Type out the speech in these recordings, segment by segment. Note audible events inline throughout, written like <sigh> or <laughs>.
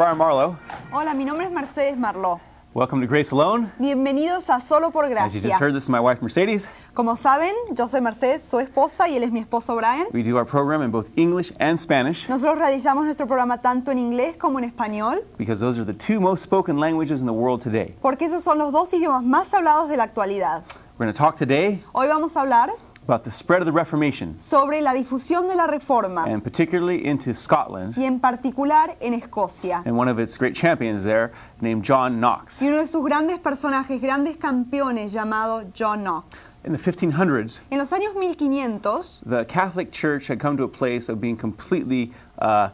Brian Marlowe. Hola, mi nombre es Mercedes Marló. Welcome to Grace Alone. Bienvenidos a Solo por As you just Gracia. heard, this is my wife Mercedes. Como saben, yo soy Mercedes, su esposa, y él es mi esposo Brian. We do our program in both English and Spanish Nosotros realizamos nuestro programa tanto en inglés como en español, because those are the two most spoken languages in the world today. porque esos son los dos idiomas más hablados de la actualidad. We're going to talk today Hoy vamos a hablar about the spread of the Reformation, sobre la difusión de la Reforma, and particularly into Scotland, y en particular en Escocia. and one of its great champions there named John Knox. Y uno de sus grandes personajes, grandes campeones, llamado John Knox. In the 1500s, En los años 1500, the Catholic Church had come to a place of being completely uh,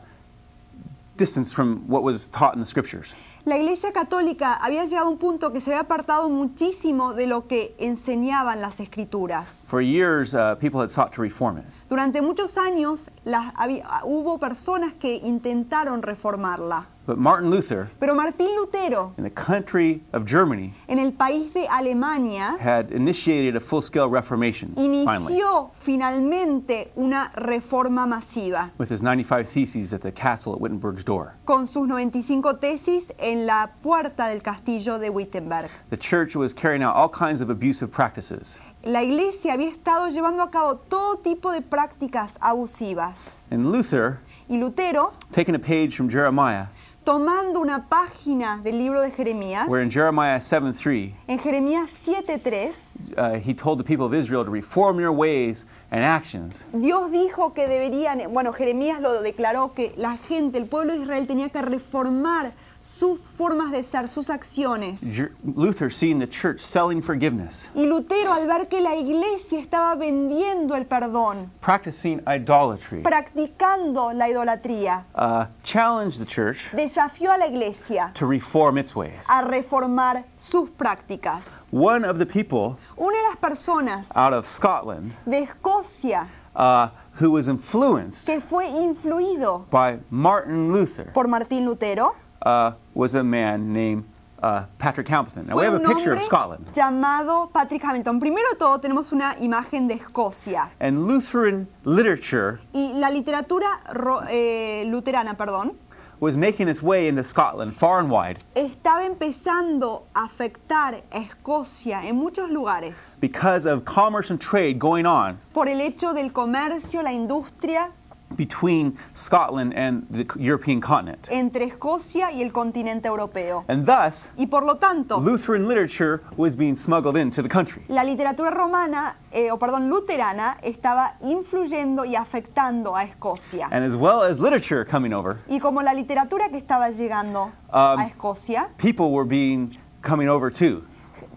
distanced from what was taught in the Scriptures. La Iglesia Católica había llegado a un punto que se había apartado muchísimo de lo que enseñaban las Escrituras. For years, uh, people had sought to reform it. Durante muchos años las- había- hubo personas que intentaron reformarla. But Martin Luther, Pero Martín Lutero, in the country of Germany, en el país de Alemania, had initiated a full-scale reformation, finally, inició finalmente una reforma masiva with his 95 theses at the castle at Wittenberg's door. con sus 95 tesis en la puerta del castillo de Wittenberg. The church was carrying out all kinds of abusive practices, La iglesia había estado llevando a cabo todo tipo de prácticas abusivas. and Luther, Y Lutero, taking a page from Jeremiah, tomando una página del libro de Jeremías, where in Jeremiah 7:3, en Jeremías 7.3, uh, he told the people of Israel to reform your ways and actions. Dios dijo que deberían, bueno, Jeremías lo declaró, que la gente, el pueblo de Israel tenía que reformar sus formas de ser, sus acciones. Luther, seeing the church selling forgiveness, Y Lutero, al ver que la iglesia estaba vendiendo el perdón, practicing idolatry, practicando la idolatría, uh, challenged the church desafió a la iglesia to reform its ways. a reformar sus prácticas. One of the people Una de las personas out of Scotland de Escocia uh, who was influenced que fue influido by Martin Luther por Martín Lutero uh, was a man named uh, Patrick Hamilton. Now we have a picture of Scotland. llamado Patrick Hamilton. Primero todo tenemos una imagen de Escocia And Lutheran literature y la literatura ro- eh, luterana, perdón, was making its way into Scotland far and wide estaba empezando a afectar a Escocia en muchos lugares because of commerce and trade going on por el hecho del comercio, la industria between Scotland and the European continent. entre Escocia y el continente europeo. And thus, Y por lo tanto, Lutheran literature was being smuggled into the country. la literatura romana, eh, o perdón, luterana, estaba influyendo y afectando a Escocia. And as well as literature coming over, Y como la literatura que estaba llegando Um, a Escocia, people were being coming over too.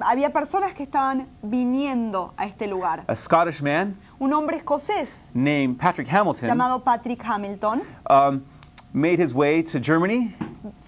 Había personas que estaban viniendo a este lugar. A Scottish man Un hombre escocés named Patrick Hamilton llamado Patrick Hamilton um, made his way to Germany,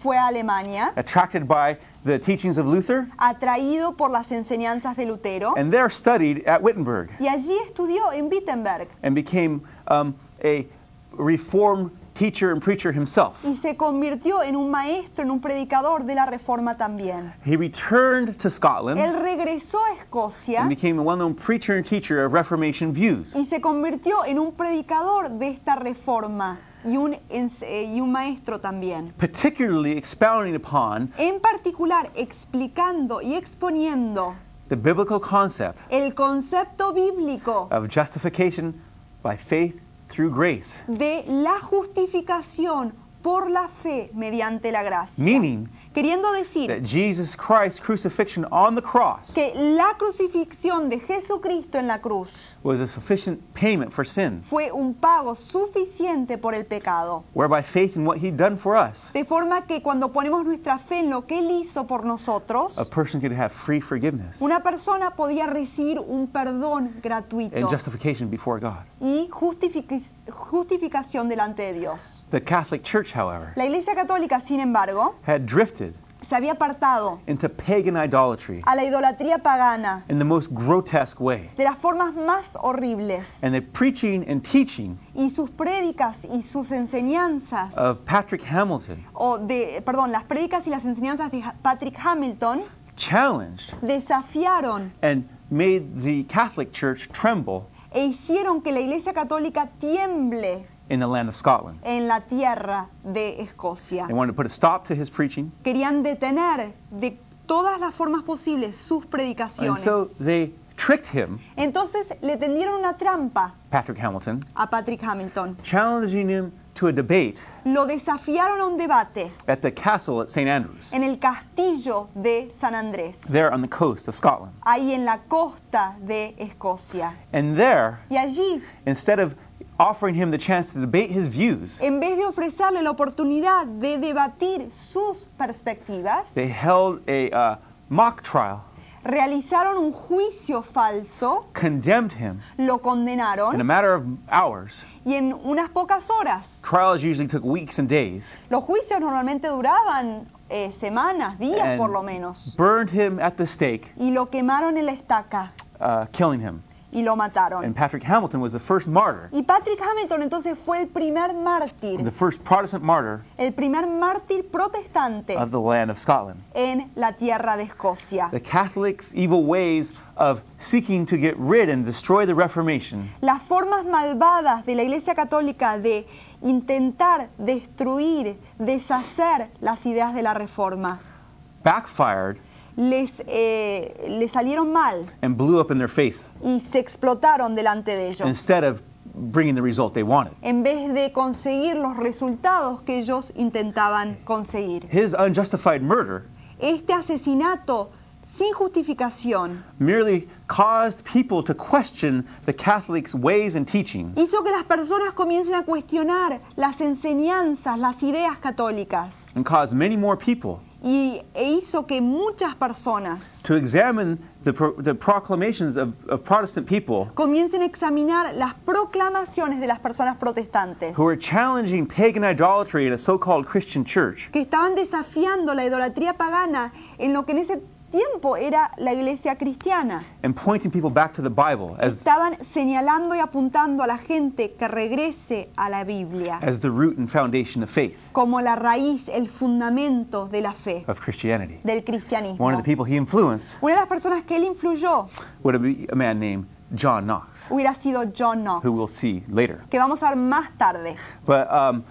fue a Alemania, attracted by the teachings of Luther, atraído por las enseñanzas de Lutero, and there studied at Wittenberg y allí estudió en Wittenberg and became um, a reformed teacher and preacher himself. y se convirtió en un maestro, en un predicador de la Reforma también. He returned to Él Scotland regresó a Escocia and became a well-known preacher and teacher of Reformation views. y se convirtió en un predicador de esta reforma y un, eh, y un maestro también. particularly expounding upon En particular, explicando y exponiendo the biblical concept el concepto bíblico of justification by faith through grace, de la justificación por la fe mediante la gracia. meaning Queriendo decir that Jesus Christ's crucifixion on the cross que la crucifixión de Jesucristo en la cruz was a sufficient payment for sin, fue un pago suficiente por el pecado. whereby faith in what done for us, De forma que cuando ponemos nuestra fe en lo que Él hizo por nosotros, a person could have free forgiveness una persona podía recibir un perdón gratuito and justification before God. y justific- justificación delante de Dios. The Catholic Church, however, La Iglesia Católica, sin embargo, had drifted se había apartado into pagan idolatry a la idolatría pagana in the most grotesque way. de las formas más horribles And the preaching and teaching y sus prédicas y sus enseñanzas of Patrick Hamilton o de perdón las prédicas y las enseñanzas de Patrick Hamilton challenged desafiaron and made the Catholic Church tremble e hicieron que la Iglesia Católica tiemble in the land of Scotland. en la tierra de Escocia. They wanted to put a stop to his preaching, Querían detener de todas las formas posibles sus and predicaciones. so they tricked him, Entonces le tendieron una trampa Patrick Hamilton, a Patrick Hamilton. challenging him to a debate Lo desafiaron a un debate at the castle at St. Andrews, en el castillo de San Andrés, there on the coast of Scotland. ahí en la costa de Escocia. And there, Y allí, instead of offering him the chance to debate his views, en vez de ofrecerle la oportunidad de debatir sus perspectivas, they held a uh, mock trial, realizaron un juicio falso, condemned him lo in a condenaron matter of hours. y en unas pocas horas. Trials usually took weeks and days. Los juicios normalmente duraban eh, semanas, días and por lo menos. burned him at the stake, Y lo quemaron en la estaca uh, killing him. Y lo mataron. And Patrick Hamilton was the first martyr, Y Patrick Hamilton entonces fue el primer mártir, the first Protestant martyr el primer mártir protestante of the land of Scotland. en la tierra de Escocia. The Catholics' evil ways of seeking to get rid and destroy the Reformation Las formas malvadas de la Iglesia Católica de intentar destruir, deshacer las ideas de la Reforma, backfired les, eh, les salieron mal and blew up in their face y se explotaron delante de ellos. instead of bringing the result they wanted. en vez de conseguir los resultados que ellos intentaban conseguir. His unjustified murder Este asesinato sin justificación merely caused people to question the Catholics' ways and teachings hizo que las personas comiencen a cuestionar las enseñanzas, las ideas católicas and caused many more people y, e hizo que muchas personas to examine the, pro- the proclamations of, of Protestant people comiencen a examinar las proclamaciones de las personas protestantes who were challenging pagan idolatry in a so called Christian church. que estaban desafiando la idolatría pagana en lo que en ese tiempo era la iglesia cristiana. and pointing people back to the Bible as, Estaban señalando y apuntando a la gente que regrese a la Biblia as the root and foundation of faith como la raíz, el fundamento de la fe, of Christianity. del cristianismo. One of the people he influenced Una de las personas que él influyó would be a man named John Knox, hubiera sido John Knox, who we'll see later. que vamos a ver más tarde. But um,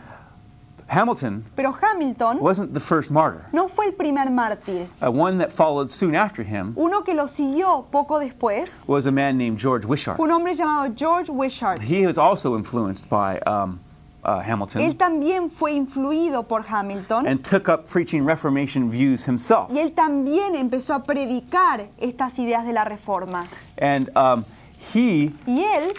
Hamilton Pero Hamilton wasn't the first martyr. no fue el primer mártir. Uh, one that followed soon after him Uno que lo siguió poco después was a man named George Wishart. fue un hombre llamado George Wishart. He was also influenced by um, uh, Él Hamilton también fue influido por Hamilton and took up preaching Reformation views himself. y él también empezó a predicar estas ideas de la reforma. And um, he Y él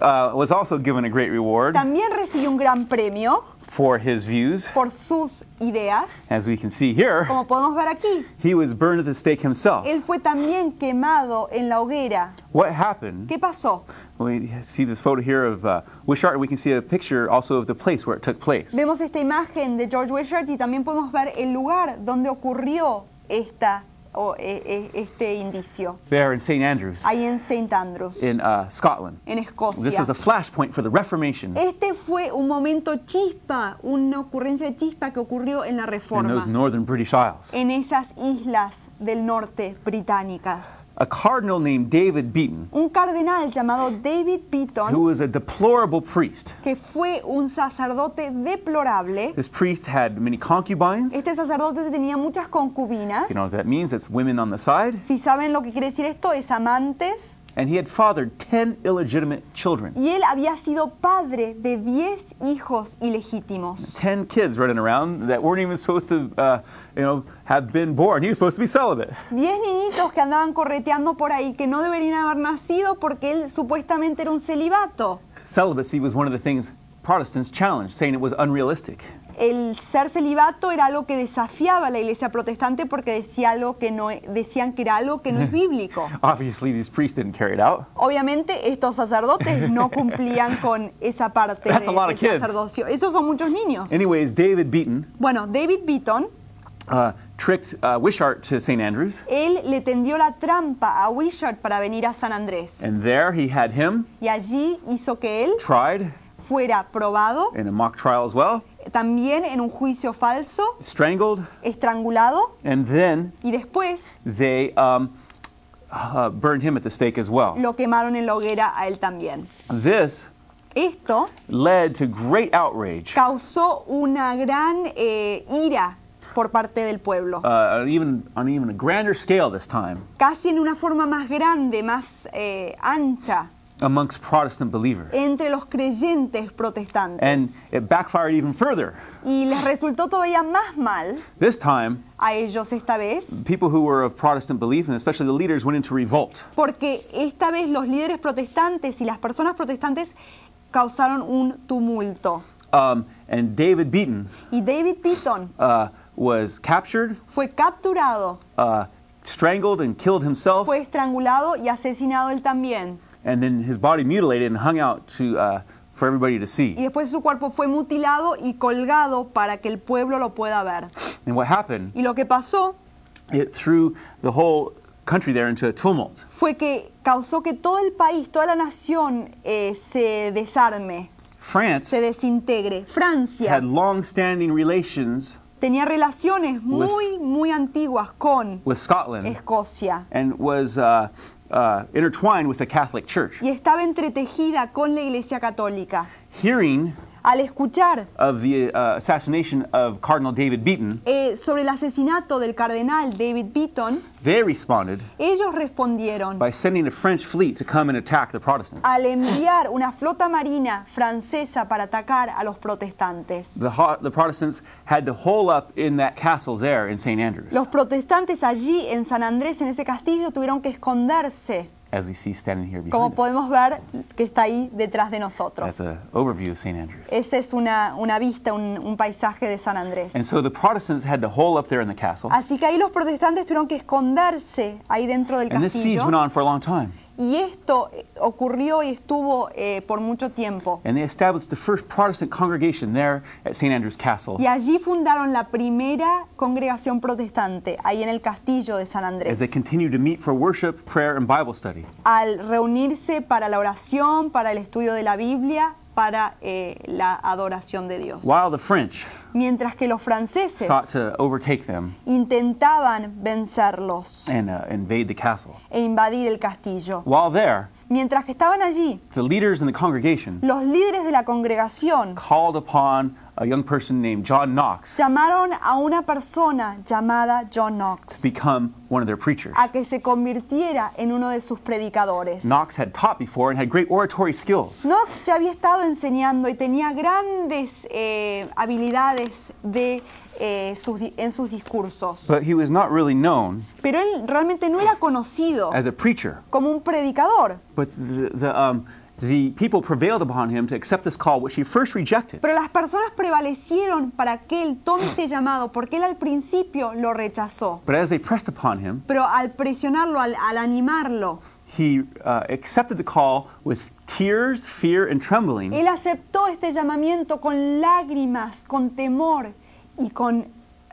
uh, was also given a great reward también recibió un gran premio for his views. por sus ideas. As we can see here, Como podemos ver aquí, he was burned at the stake himself. él fue también quemado en la hoguera. What happened? ¿Qué pasó? We see this photo here of uh, Wishart, and we can see a picture also of the place where it took place. Vemos esta imagen de George Wishart y también podemos ver el lugar donde ocurrió esta, o, e- e- este indicio, There in St. Andrews, ahí en St. Andrews, in uh, Scotland. en This Escocia. was a flashpoint for the Reformation Este fue un momento chispa, una ocurrencia de chispa que ocurrió en la in those Reforma, northern British Isles. en esas islas del norte británicas. A cardinal named David Beaton, Un cardenal llamado David who Beaton, was a deplorable priest. que fue un sacerdote deplorable, This priest had many concubines. este sacerdote tenía muchas concubinas. You know what that means? It's women on the side. Si saben lo que quiere decir esto, es amantes. And he had fathered 10 illegitimate children. Y él había sido padre de 10 hijos ilegítimos. 10 kids running around that weren't even supposed to, uh, you know, have been born. He was supposed to be celibate. 10 niñitos que andaban correteando por ahí, que no deberían haber nacido porque él supuestamente era un celibato. Celibacy was one of the things Protestants challenged, saying it was unrealistic. El ser celibato era algo que desafiaba a la iglesia protestante porque decía algo que no, decían que era algo que no es <laughs> bíblico. Obviously, these priests didn't carry it out. Obviamente estos sacerdotes no <laughs> cumplían con esa parte That's de- a lot del of kids. sacerdocio. Esos son muchos niños. Anyways, David Beaton Bueno, David Beaton, uh, tricked uh, Wishart to St. Andrews, él le tendió la trampa a Wishart para venir a San Andrés. and there he had him Y allí hizo que él tried fuera probado, in a mock trial as well, también en un juicio falso, strangled, estrangulado, and then y después they um, uh, burned him at the stake as well. lo quemaron en la hoguera a él también. This Esto led to great outrage, causó una gran eh, ira por parte del pueblo, uh, even on even a grander scale this time, casi en una forma más grande, más eh, ancha, amongst Protestant believers. entre los creyentes protestantes. And it backfired even further. y les resultó todavía más mal This time, a ellos esta vez, people who were of Protestant belief, and especially the leaders, went into revolt. porque esta vez los líderes protestantes y las personas protestantes causaron un tumulto. Um, and David Beaton Y David Pitton uh, was captured, fue capturado, uh, strangled, and killed himself, fue estrangulado y asesinado él también. and then his body mutilated and hung out to, uh, for everybody to Y see. después su cuerpo fue mutilado y colgado para que el pueblo lo pueda ver. And what happened, Y lo que pasó it threw the whole country there into a tumult. fue que causó que todo el país, toda la nación eh, se desarme, France se desintegre. Francia had long-standing relations tenía relaciones muy, muy antiguas con with Scotland Escocia and was uh, uh, intertwined with the Catholic Church. y estaba entretejida con la Iglesia Católica. Hearing Al escuchar of the uh, assassination of Cardinal David Beaton, eh, sobre el asesinato del cardenal David Beaton, they responded ellos respondieron by sending a French fleet to come and attack the Protestants. al enviar una flota marina francesa para atacar a los protestantes. The, the Protestants had to hole up in that castle there in St. Andrews, Los protestantes allí en San Andrés, en ese castillo, tuvieron que esconderse, as we see standing here como behind podemos ver que está ahí detrás de nosotros. That's an overview of St. Andrews. Esa es una, una vista, un, un paisaje de San Andrés. And so the Protestants had to hole up there in the castle, Así que ahí los protestantes tuvieron que esconderse ahí dentro del and this siege castillo. went on for a long time. Y esto eh, ocurrió y estuvo eh, por mucho tiempo. And they established the first Protestant congregation there at St. Andrew's Castle Y allí fundaron la primera congregación protestante, ahí en el castillo de San Andrés. as they continued to meet for worship, prayer, and Bible study. Al reunirse para la oración, para el estudio de la Biblia, para eh, la adoración de Dios. While the French Mientras que los franceses sought to overtake them intentaban vencerlos and uh, invade the castle. e invadir el castillo. While there, Mientras que estaban allí, the leaders in the congregation los líderes de la congregación called upon a young person named John Knox llamaron a una persona llamada John to Knox become one of their preachers. a que se convirtiera en uno de sus predicadores. Knox had taught before and had great oratory skills. Knox ya había estado enseñando y tenía grandes eh, habilidades de, eh, sus en sus discursos, But he was not really known pero él realmente no era conocido as a preacher. como un predicador. But the, the, um, the people prevailed upon him to accept this call, which he first rejected. Pero las personas prevalecieron para que él tome este llamado, porque él al principio lo rechazó. But as they pressed upon him, Pero al presionarlo, al, al animarlo, he uh, accepted the call with tears, fear, and trembling. él aceptó este llamamiento con lágrimas, con temor y con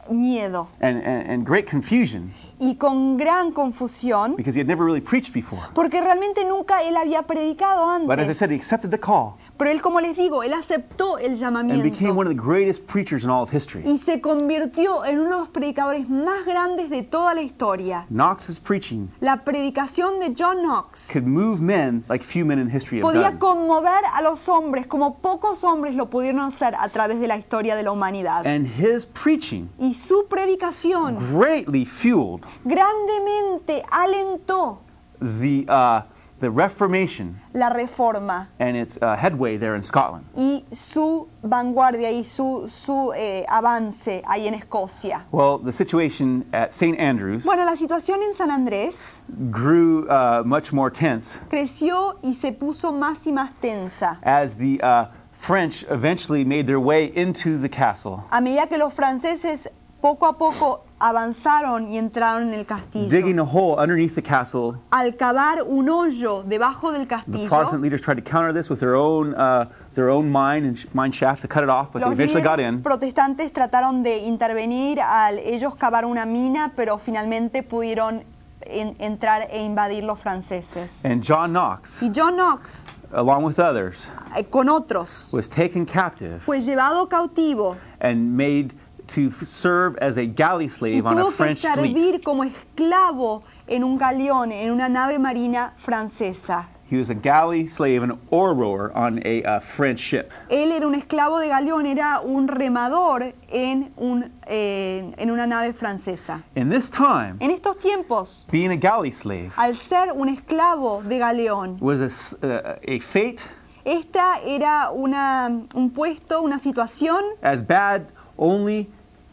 miedo and, and, and great confusion y con gran confusión, because he had never really preached before. porque realmente nunca él había predicado But as I antes. said, he accepted the call Pero él, como les digo, él aceptó el and llamamiento became one of the greatest preachers in all of history. y se convirtió en uno de los predicadores más grandes de toda la historia. Knox's preaching La predicación de John Knox could move men like few men in history have podía done. conmover a los hombres como pocos hombres lo pudieron hacer a través de la historia de la humanidad. And his preaching Y su predicación greatly fueled grandemente alentó the, uh, the Reformation la reforma and its uh, headway there in Scotland. y su vanguardia y su, su eh, avance ahí en Escocia. Well, the situation at St. Andrews Bueno, la situación en San Andrés grew uh, much more tense creció y se puso más y más tensa as the uh, French eventually made their way into the castle, a medida que los franceses poco a poco avanzaron y entraron en el castillo. digging a hole underneath the castle. Al cavar un hoyo debajo del The castillo, Protestant leaders tried to counter this with their own, uh, their own mine and mine shaft to cut it off, but they los eventually got in. protestantes trataron de intervenir al ellos cavar una mina, pero finalmente pudieron en- entrar e invadir los franceses. And John Knox, Y John Knox, along with others, eh, con otros, was taken captive fue llevado cautivo and made to serve as a galley slave on a que French fleet. servir como esclavo en un galeón, en una nave marina francesa. He was a galley slave, an oarer on a uh, French ship. Él era un esclavo de Galeón, era un remador en, un, eh, en una nave francesa. In this time, En estos tiempos, being a galley slave al ser un esclavo de Galeón, was a, uh, a fate esta era una, un puesto, una situación as bad only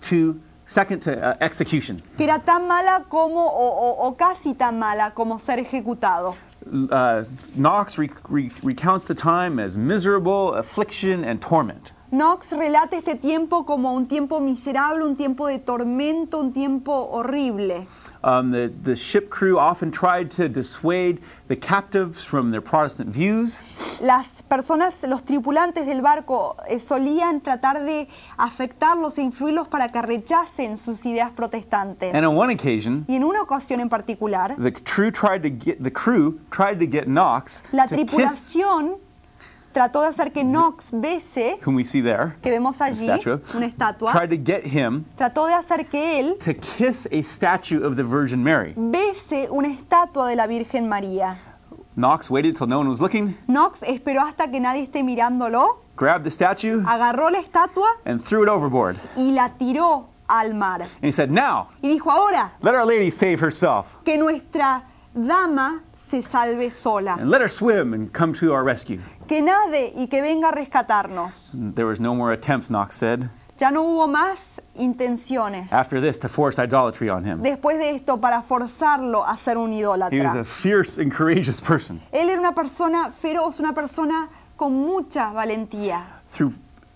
to second to uh, execution. que era tan mala como, o, o- o casi tan mala como ser ejecutado. Uh, Knox re- re- recounts the time as miserable affliction and torment. Knox relata este tiempo como un tiempo miserable, un tiempo de tormento, un tiempo horrible. Um, the, the ship crew often tried to dissuade the captives from their Protestant views. Las personas, los tripulantes del barco eh, solían tratar de afectarlos e influirlos para que rechacen sus ideas protestantes. And on one occasion, Y en una ocasión en particular, the crew tried to get the crew tried to get Knox la to tripulación trató de hacer que Knox bese, whom we see there, que vemos allí, statue, una estatua, tried to get him trató de hacer que él to kiss a statue of the Virgin Mary. bese una estatua de la Virgen María. Knox waited till no one was looking, Knox esperó hasta que nadie esté mirándolo, grabbed the statue, agarró la estatua and threw it overboard. y la tiró al mar. And he said, "Now, Y dijo, ahora let Our Lady save herself, que nuestra dama se salve sola, and let her swim and come to our rescue." que nade y que venga a rescatarnos. There was no more attempts, Knox said, Ya no hubo más intenciones after this to force idolatry on him. después de esto para forzarlo a ser un He was a idólatra. fierce and courageous person. Él era una persona feroz, una persona con mucha valentía. Through,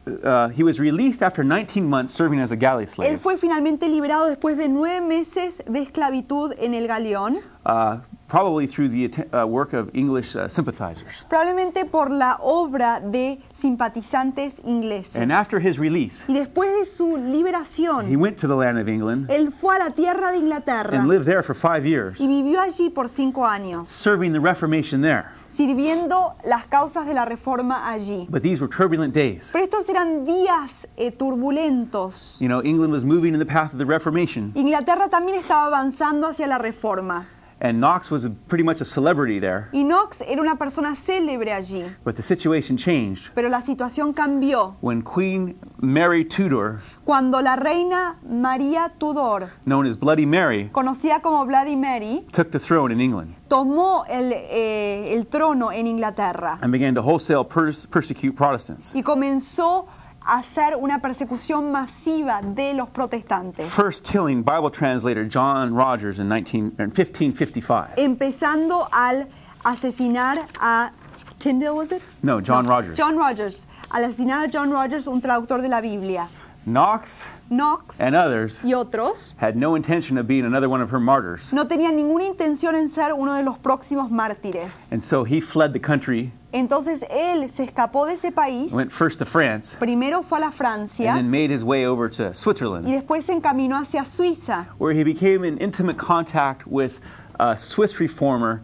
uh, he was released after 19 months serving as a galley Él slave, fue finalmente liberado después de nueve meses de esclavitud en el galeón, uh, probably through the uh, work of English uh, sympathizers. probablemente por la obra de simpatizantes ingleses. And after his release, Y después de su he liberación, went to the land of England él fue a la tierra de Inglaterra and lived there for five years, y vivió allí por cinco años, serving the Reformation there. sirviendo las causas de la reforma allí. But these were turbulent days. Pero estos eran días eh, turbulentos. You know, England was moving in the path of the Reformation, Inglaterra también estaba avanzando hacia la reforma. And Knox was a, pretty much a celebrity there. Y Knox era una persona célebre allí. But the situation changed Pero la situación cambió when Queen Mary Tudor, cuando la reina María Tudor, known as Bloody Mary, conocida como Bloody Mary, took the throne in England tomó el, eh, el trono en Inglaterra and began to wholesale pers- persecute Protestants. y comenzó hacer una persecución masiva de los protestantes, First killing Bible translator John Rogers in, 19, in 1555. empezando al asesinar a Tyndale, was it? No, John No, Rogers. John Rogers, al asesinar a John Rogers, un traductor de la Biblia. Knox Knox and others y otros had no intention of being another one of her martyrs. no tenían ninguna intención en ser uno de los próximos mártires. And so he fled the country, Entonces él se escapó de ese país, went first to France, primero fue a la Francia and then made his way over to y Switzerland, después se encaminó hacia Suiza, where he became in intimate contact with a Swiss reformer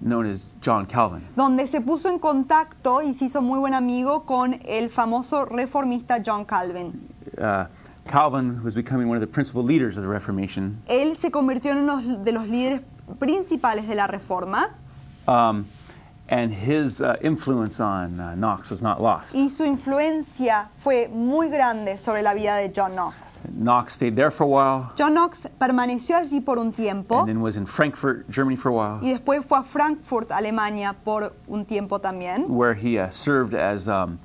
known as John Calvin. donde se puso en contacto y se hizo muy buen amigo con el famoso reformista John Calvin. Uh, Calvin was becoming one of the principal leaders of the Reformation. Él se convirtió en uno de los líderes principales de la Reforma Um, and his uh, influence on uh, Knox was not lost. y su influencia fue muy grande sobre la vida de John Knox. Knox stayed there for a while, John Knox permaneció allí por un tiempo and then was in Frankfurt, Germany for a while, y después fue a Frankfurt, Alemania, por un tiempo también, where he uh, served as um,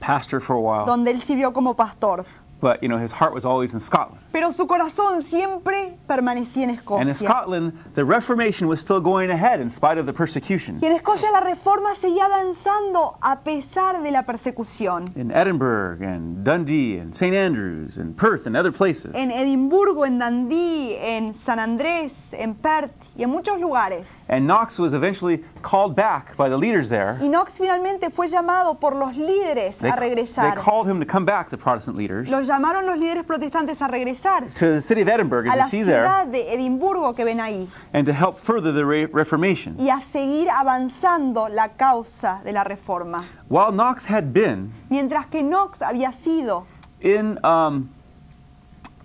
pastor for a while. donde él sirvió como pastor. But you know, his heart was always in Scotland. Pero su corazón siempre permanecía en And in Escocia. Scotland, the Reformation was still going ahead in spite of the persecution. Y en Escocia la reforma seguía avanzando a pesar de la persecución. In Edinburgh and Dundee and St. Andrews and Perth and other places. En Edimburgo, en Dundee, en San Andrés, en Perth y en muchos lugares. And Knox was eventually called back by the leaders there. Y Knox finalmente fue llamado por los líderes They, a they regresar. called him to come back, the Protestant leaders, Los llamaron los líderes protestantes a regresar to the city of Edinburgh, a as la you see there, ciudad de Edimburgo que ven ahí and to help further the Re- Reformation. y a seguir avanzando la causa de la reforma. While Knox had been Mientras que Knox había sido in um,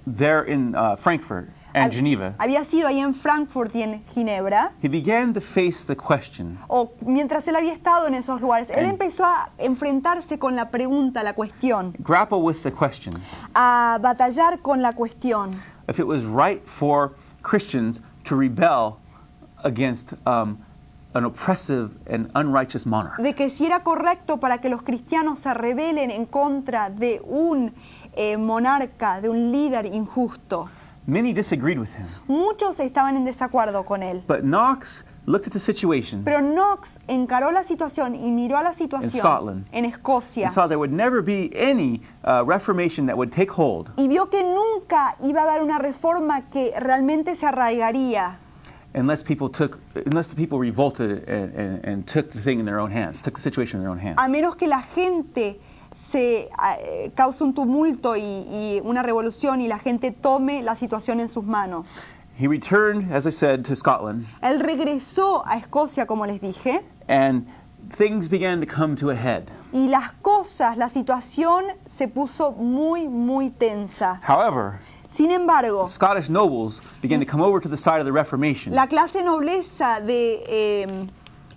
there in uh, Frankfurt, and Geneva, había sido ahí en Frankfurt y en Ginebra, he began to face the question. O mientras él había estado en esos lugares, él empezó a enfrentarse con la pregunta, la cuestión, grapple with the question. A batallar con la cuestión. If it was right for Christians to rebel against um, an oppressive and unrighteous monarch. de que si era correcto para que los cristianos se rebelen en contra de un eh, monarca, de un líder injusto. Many disagreed with him, Muchos estaban en desacuerdo con él. but Knox looked at the situation Pero Knox encaró la situación y miró a la situación Scotland. en Escocia and saw there would never be any uh, reformation that would take hold y vio que nunca iba a haber una reforma que realmente se arraigaría unless people took, unless the people revolted and, and, and took the thing in their own hands, took the situation in their own hands. a menos que la gente se eh, cause un tumulto y, y una revolución y la gente tome la situación en sus manos. He returned, as I said, to Scotland, Él regresó a Escocia, como les dije, and things began to come to a head. y las cosas, la situación se puso muy, muy tensa. However, Sin embargo, Scottish nobles began to come over to the side of the Reformation. la clase nobleza de eh,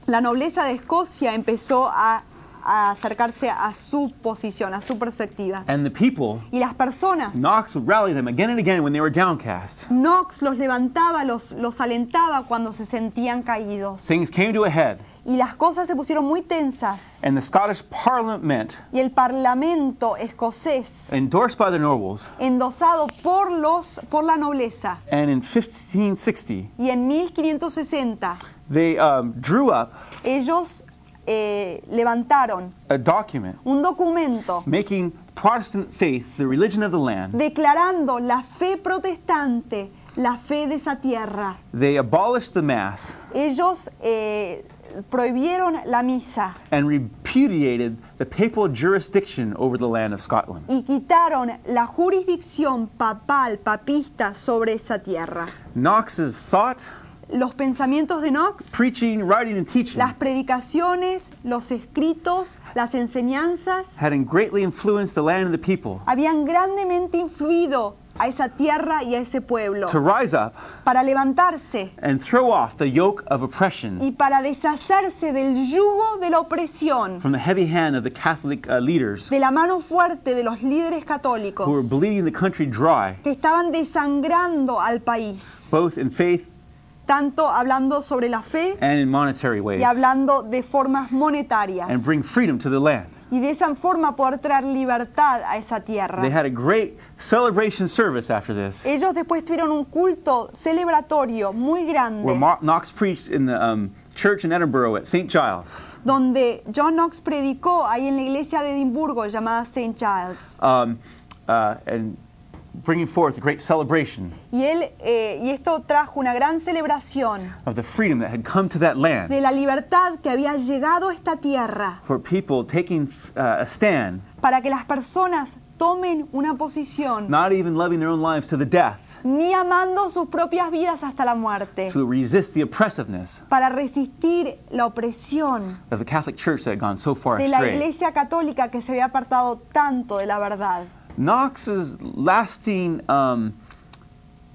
la nobleza de Escocia empezó a, a acercarse a su posición, a su perspectiva. And the people, Y las personas, Knox would rally them again and again when they were downcast. Knox los levantaba, los, los alentaba cuando se sentían caídos. Things came to a head, Y las cosas se pusieron muy tensas. and the Scottish Parliament, Y el parlamento escocés, endorsed by the nobles, endosado por, los, por la nobleza, and in 1560, y en 1560 they um, drew up ellos eh, levantaron a document un documento making Protestant faith the religion of the land. declarando la fe protestante, la fe de esa tierra. They abolished the Mass Ellos eh, prohibieron la misa and repudiated the papal jurisdiction over the land of Scotland. y quitaron la jurisdicción papal, papista sobre esa tierra. Knox's thought, Los pensamientos de Knox, preaching, writing, and teaching las predicaciones, los escritos, las enseñanzas, had greatly influenced the land and the people habían grandemente influido a esa tierra y a ese pueblo to rise up para levantarse and throw off the yoke of oppression y para deshacerse del yugo de la opresión, from the heavy hand of the Catholic uh, leaders de la mano fuerte de los líderes who were católicos bleeding the country dry, que estaban desangrando al país, both in faith tanto hablando sobre la fe and in monetary ways, y hablando de formas monetarias and bring freedom to the land. y de esa forma poder traer libertad a esa tierra. They had a great celebration service after this, Ellos después tuvieron un culto celebratorio muy where grande Knox preached in the um, church in Edinburgh at St. Giles. donde John Knox predicó ahí en la iglesia de Edimburgo llamada St. Giles. um, uh, and bringing forth a great celebration Y, él, eh, y esto trajo una gran celebración of the freedom that had come to that land de la libertad que había llegado a esta tierra for people taking uh, a stand, para que las personas tomen una posición, not even loving their own lives to the death, ni amando sus propias vidas hasta la muerte, to resist the oppressiveness para resistir la opresión of the Catholic Church that had gone so far de la astray. iglesia católica que se había apartado tanto de la verdad. Knox's lasting um,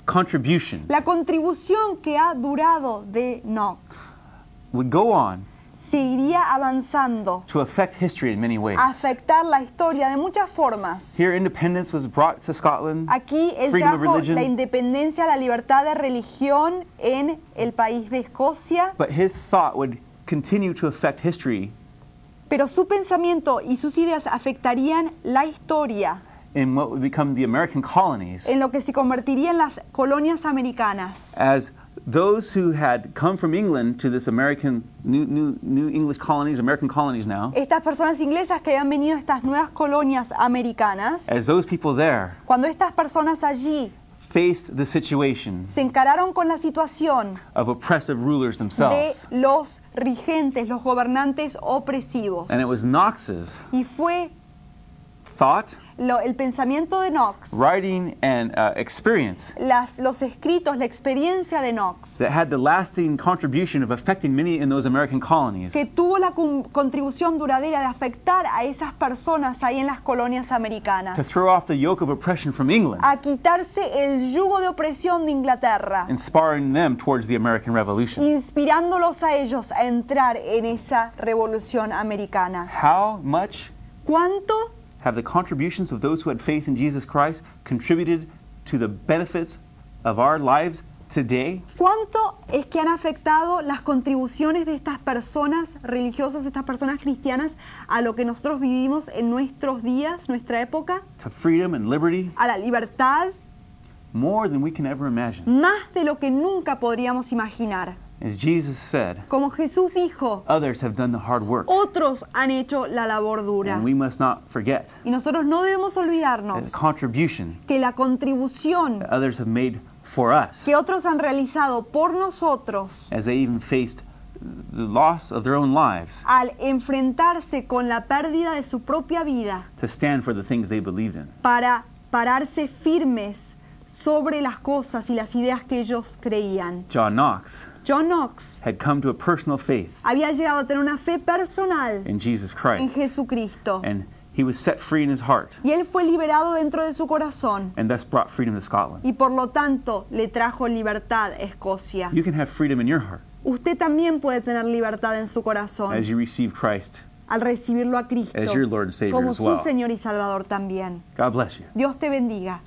contribution La contribución que ha durado de Knox would go on seguiría avanzando to affect history in many ways. a afectar la historia de muchas formas. Here, independence was brought to Scotland, Aquí él freedom of trajo religion, la independencia, la libertad de religión en el país de Escocia, but his thought would continue to affect history pero su pensamiento y sus ideas afectarían la historia in what would become the American colonies en lo que se convertiría en las colonias americanas. as those who had come from England to this American, new, new, new English colonies, American colonies now, Estas personas inglesas que habían venido a estas nuevas colonias americanas, as those people there cuando estas personas allí faced the situation se encararon con la situación of oppressive rulers de themselves. los regentes, los gobernantes opresivos. And it was Knox's Y fue thought, lo- el pensamiento de Knox, writing, and uh, experience. Las- los escritos, la experiencia de Knox, that had the lasting contribution of affecting many in those American colonies. Que tuvo la contribución duradera de afectar a esas personas ahí en las colonias americanas, to throw off the yoke of oppression from England, a quitarse el yugo de opresión de Inglaterra, inspiring them towards the American Revolution. inspirándolos a ellos a entrar en esa revolución americana. How much ¿Cuánto have the contributions of those who had faith in Jesus Christ contributed to the benefits of our lives today? ¿Cuánto es que han afectado las contribuciones de estas personas religiosas, estas personas cristianas, a lo que nosotros vivimos en nuestros días, nuestra época? To freedom and liberty? A la libertad, More than we can ever imagine. más de lo que nunca podríamos imaginar. As Jesus said, Como Jesús dijo, others have done the hard work. otros han hecho la labor dura. And we must not forget Y nosotros no debemos the olvidarnos contribution que la contribución that others have made for us que otros han realizado por nosotros as they even faced the loss of their own lives al enfrentarse con la pérdida de su propia vida to stand for the things they believed in. para pararse firmes sobre las cosas y las ideas que ellos creían. John Knox John Knox had come to a personal faith había llegado a tener una fe personal in Jesus en Christ, Jesucristo and he was set free in his heart, y él fue liberado dentro de su corazón and thus brought freedom to Scotland. y por lo tanto le trajo libertad a Escocia. You can have freedom in your heart Usted también puede tener libertad en su corazón as you receive Christ al recibirlo a Cristo as your Lord and Savior como as su well. Señor y Salvador también. God bless you. Dios te bendiga.